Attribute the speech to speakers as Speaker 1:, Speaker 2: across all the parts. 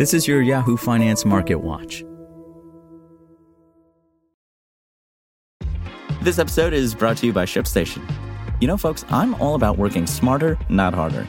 Speaker 1: This is your Yahoo Finance Market Watch. This episode is brought to you by ShipStation. You know, folks, I'm all about working smarter, not harder.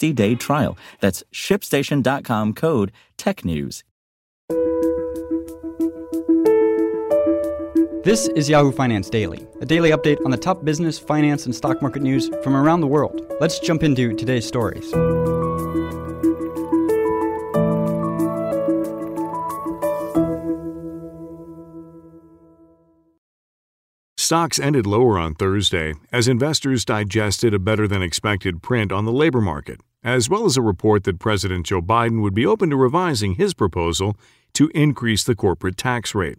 Speaker 1: day trial. That's shipstation.com code TechNews.
Speaker 2: This is Yahoo Finance Daily, a daily update on the top business, finance, and stock market news from around the world. Let's jump into today's stories.
Speaker 3: Stocks ended lower on Thursday as investors digested a better than expected print on the labor market, as well as a report that President Joe Biden would be open to revising his proposal to increase the corporate tax rate.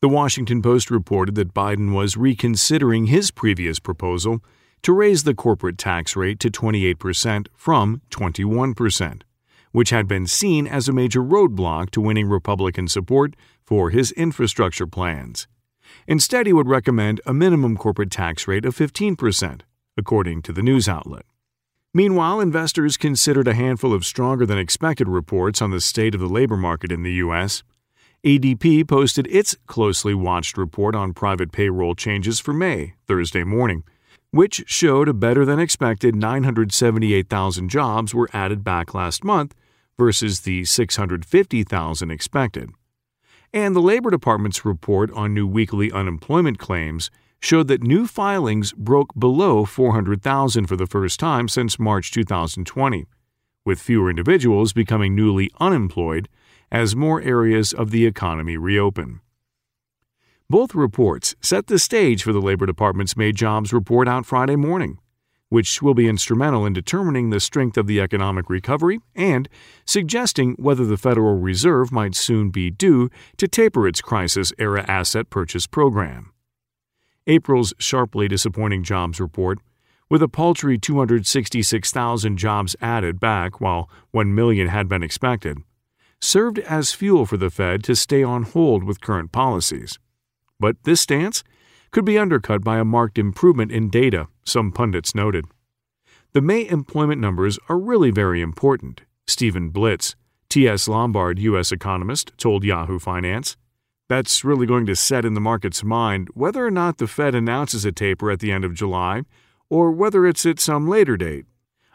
Speaker 3: The Washington Post reported that Biden was reconsidering his previous proposal to raise the corporate tax rate to 28% from 21%, which had been seen as a major roadblock to winning Republican support for his infrastructure plans. Instead, he would recommend a minimum corporate tax rate of 15%, according to the news outlet. Meanwhile, investors considered a handful of stronger than expected reports on the state of the labor market in the U.S. ADP posted its closely watched report on private payroll changes for May, Thursday morning, which showed a better than expected 978,000 jobs were added back last month versus the 650,000 expected and the Labor Department's report on new weekly unemployment claims showed that new filings broke below 400,000 for the first time since March 2020, with fewer individuals becoming newly unemployed as more areas of the economy reopen. Both reports set the stage for the Labor Department's May jobs report out Friday morning which will be instrumental in determining the strength of the economic recovery and suggesting whether the Federal Reserve might soon be due to taper its crisis era asset purchase program. April's sharply disappointing jobs report, with a paltry 266,000 jobs added back while 1 million had been expected, served as fuel for the Fed to stay on hold with current policies. But this stance could be undercut by a marked improvement in data, some pundits noted. The May employment numbers are really very important, Stephen Blitz, T.S. Lombard U.S. economist, told Yahoo Finance. That's really going to set in the market's mind whether or not the Fed announces a taper at the end of July or whether it's at some later date.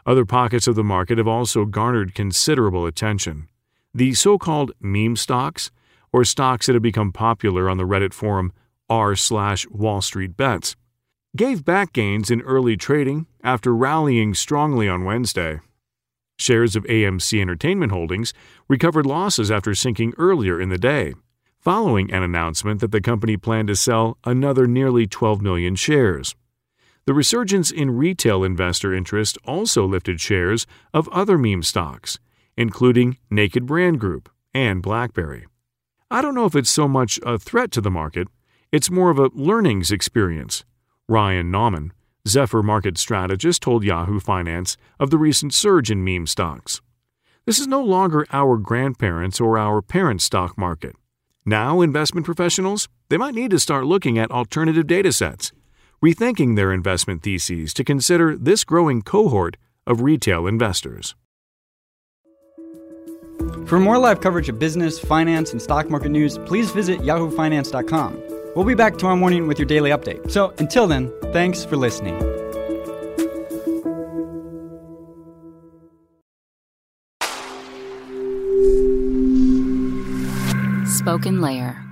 Speaker 3: Other pockets of the market have also garnered considerable attention. The so called meme stocks, or stocks that have become popular on the Reddit forum r slash Wall Street Bets, gave back gains in early trading after rallying strongly on Wednesday. Shares of AMC Entertainment Holdings recovered losses after sinking earlier in the day, following an announcement that the company planned to sell another nearly 12 million shares. The resurgence in retail investor interest also lifted shares of other meme stocks, including Naked Brand Group and BlackBerry. I don't know if it's so much a threat to the market it's more of a learnings experience. Ryan Nauman, Zephyr market strategist, told Yahoo Finance of the recent surge in meme stocks. This is no longer our grandparents' or our parents' stock market. Now, investment professionals, they might need to start looking at alternative data sets, rethinking their investment theses to consider this growing cohort of retail investors.
Speaker 2: For more live coverage of business, finance, and stock market news, please visit yahoofinance.com. We'll be back tomorrow morning with your daily update. So until then, thanks for listening.
Speaker 4: Spoken Layer.